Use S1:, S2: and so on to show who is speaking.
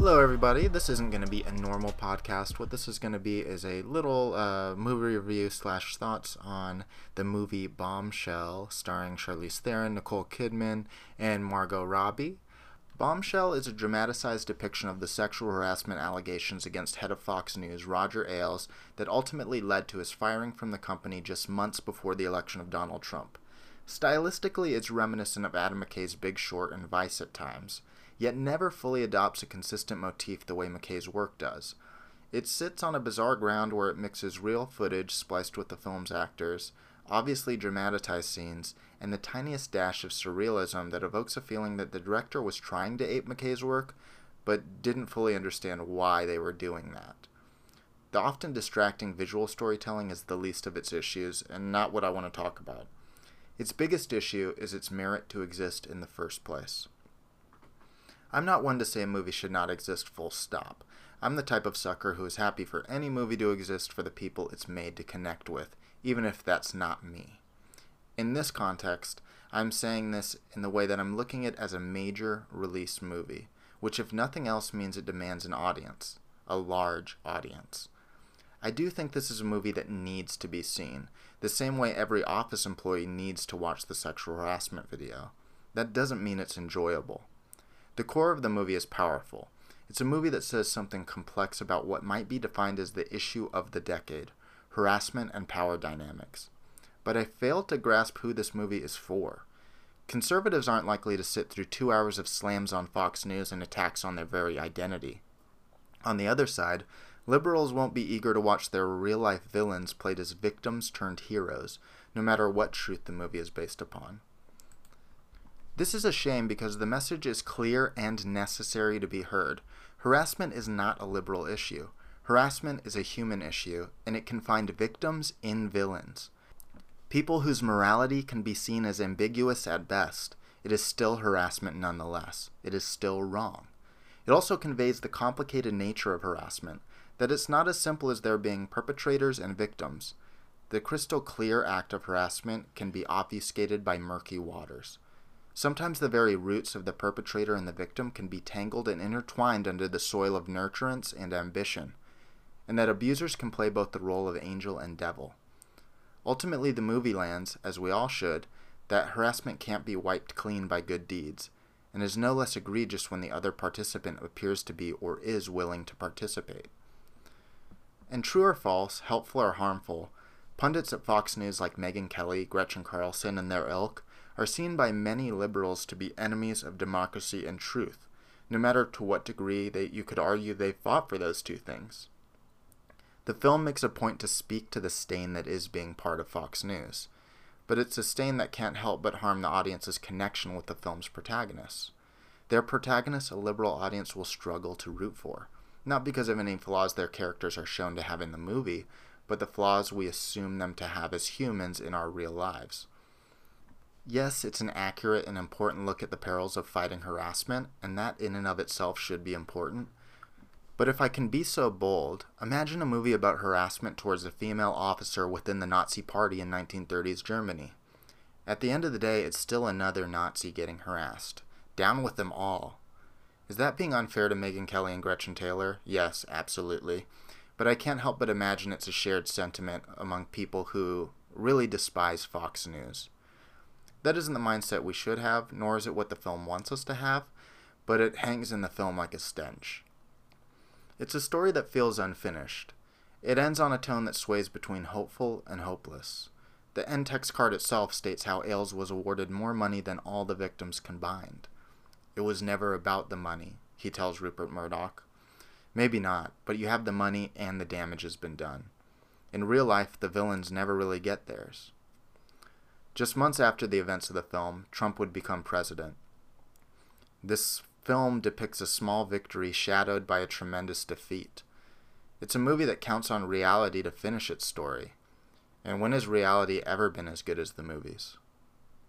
S1: Hello, everybody. This isn't going to be a normal podcast. What this is going to be is a little uh, movie review slash thoughts on the movie Bombshell, starring Charlize Theron, Nicole Kidman, and Margot Robbie. Bombshell is a dramatized depiction of the sexual harassment allegations against head of Fox News, Roger Ailes, that ultimately led to his firing from the company just months before the election of Donald Trump. Stylistically, it's reminiscent of Adam McKay's Big Short and Vice at times yet never fully adopts a consistent motif the way McKay's work does. It sits on a bizarre ground where it mixes real footage spliced with the film's actors, obviously dramatized scenes, and the tiniest dash of surrealism that evokes a feeling that the director was trying to ape McKay's work, but didn't fully understand why they were doing that. The often distracting visual storytelling is the least of its issues, and not what I want to talk about. Its biggest issue is its merit to exist in the first place. I'm not one to say a movie should not exist full stop. I'm the type of sucker who is happy for any movie to exist for the people it's made to connect with, even if that's not me. In this context, I'm saying this in the way that I'm looking at it as a major release movie, which if nothing else means it demands an audience, a large audience. I do think this is a movie that needs to be seen, the same way every office employee needs to watch the sexual harassment video. That doesn't mean it's enjoyable. The core of the movie is powerful. It's a movie that says something complex about what might be defined as the issue of the decade harassment and power dynamics. But I fail to grasp who this movie is for. Conservatives aren't likely to sit through two hours of slams on Fox News and attacks on their very identity. On the other side, liberals won't be eager to watch their real life villains played as victims turned heroes, no matter what truth the movie is based upon. This is a shame because the message is clear and necessary to be heard. Harassment is not a liberal issue. Harassment is a human issue, and it can find victims in villains. People whose morality can be seen as ambiguous at best, it is still harassment nonetheless. It is still wrong. It also conveys the complicated nature of harassment, that it's not as simple as there being perpetrators and victims. The crystal clear act of harassment can be obfuscated by murky waters. Sometimes the very roots of the perpetrator and the victim can be tangled and intertwined under the soil of nurturance and ambition, and that abusers can play both the role of angel and devil. Ultimately, the movie lands, as we all should, that harassment can't be wiped clean by good deeds, and is no less egregious when the other participant appears to be or is willing to participate. And true or false, helpful or harmful, pundits at Fox News like Megyn Kelly, Gretchen Carlson, and their ilk are seen by many liberals to be enemies of democracy and truth, no matter to what degree they, you could argue they fought for those two things. The film makes a point to speak to the stain that is being part of Fox News, but it's a stain that can't help but harm the audience's connection with the film's protagonists. Their protagonists a liberal audience will struggle to root for, not because of any flaws their characters are shown to have in the movie, but the flaws we assume them to have as humans in our real lives. Yes, it's an accurate and important look at the perils of fighting harassment, and that in and of itself should be important. But if I can be so bold, imagine a movie about harassment towards a female officer within the Nazi Party in 1930s Germany. At the end of the day, it's still another Nazi getting harassed. Down with them all. Is that being unfair to Megyn Kelly and Gretchen Taylor? Yes, absolutely. But I can't help but imagine it's a shared sentiment among people who really despise Fox News. That isn't the mindset we should have, nor is it what the film wants us to have, but it hangs in the film like a stench. It's a story that feels unfinished. It ends on a tone that sways between hopeful and hopeless. The end text card itself states how Ailes was awarded more money than all the victims combined. It was never about the money, he tells Rupert Murdoch. Maybe not, but you have the money and the damage has been done. In real life, the villains never really get theirs. Just months after the events of the film, Trump would become president. This film depicts a small victory shadowed by a tremendous defeat. It's a movie that counts on reality to finish its story. And when has reality ever been as good as the movies?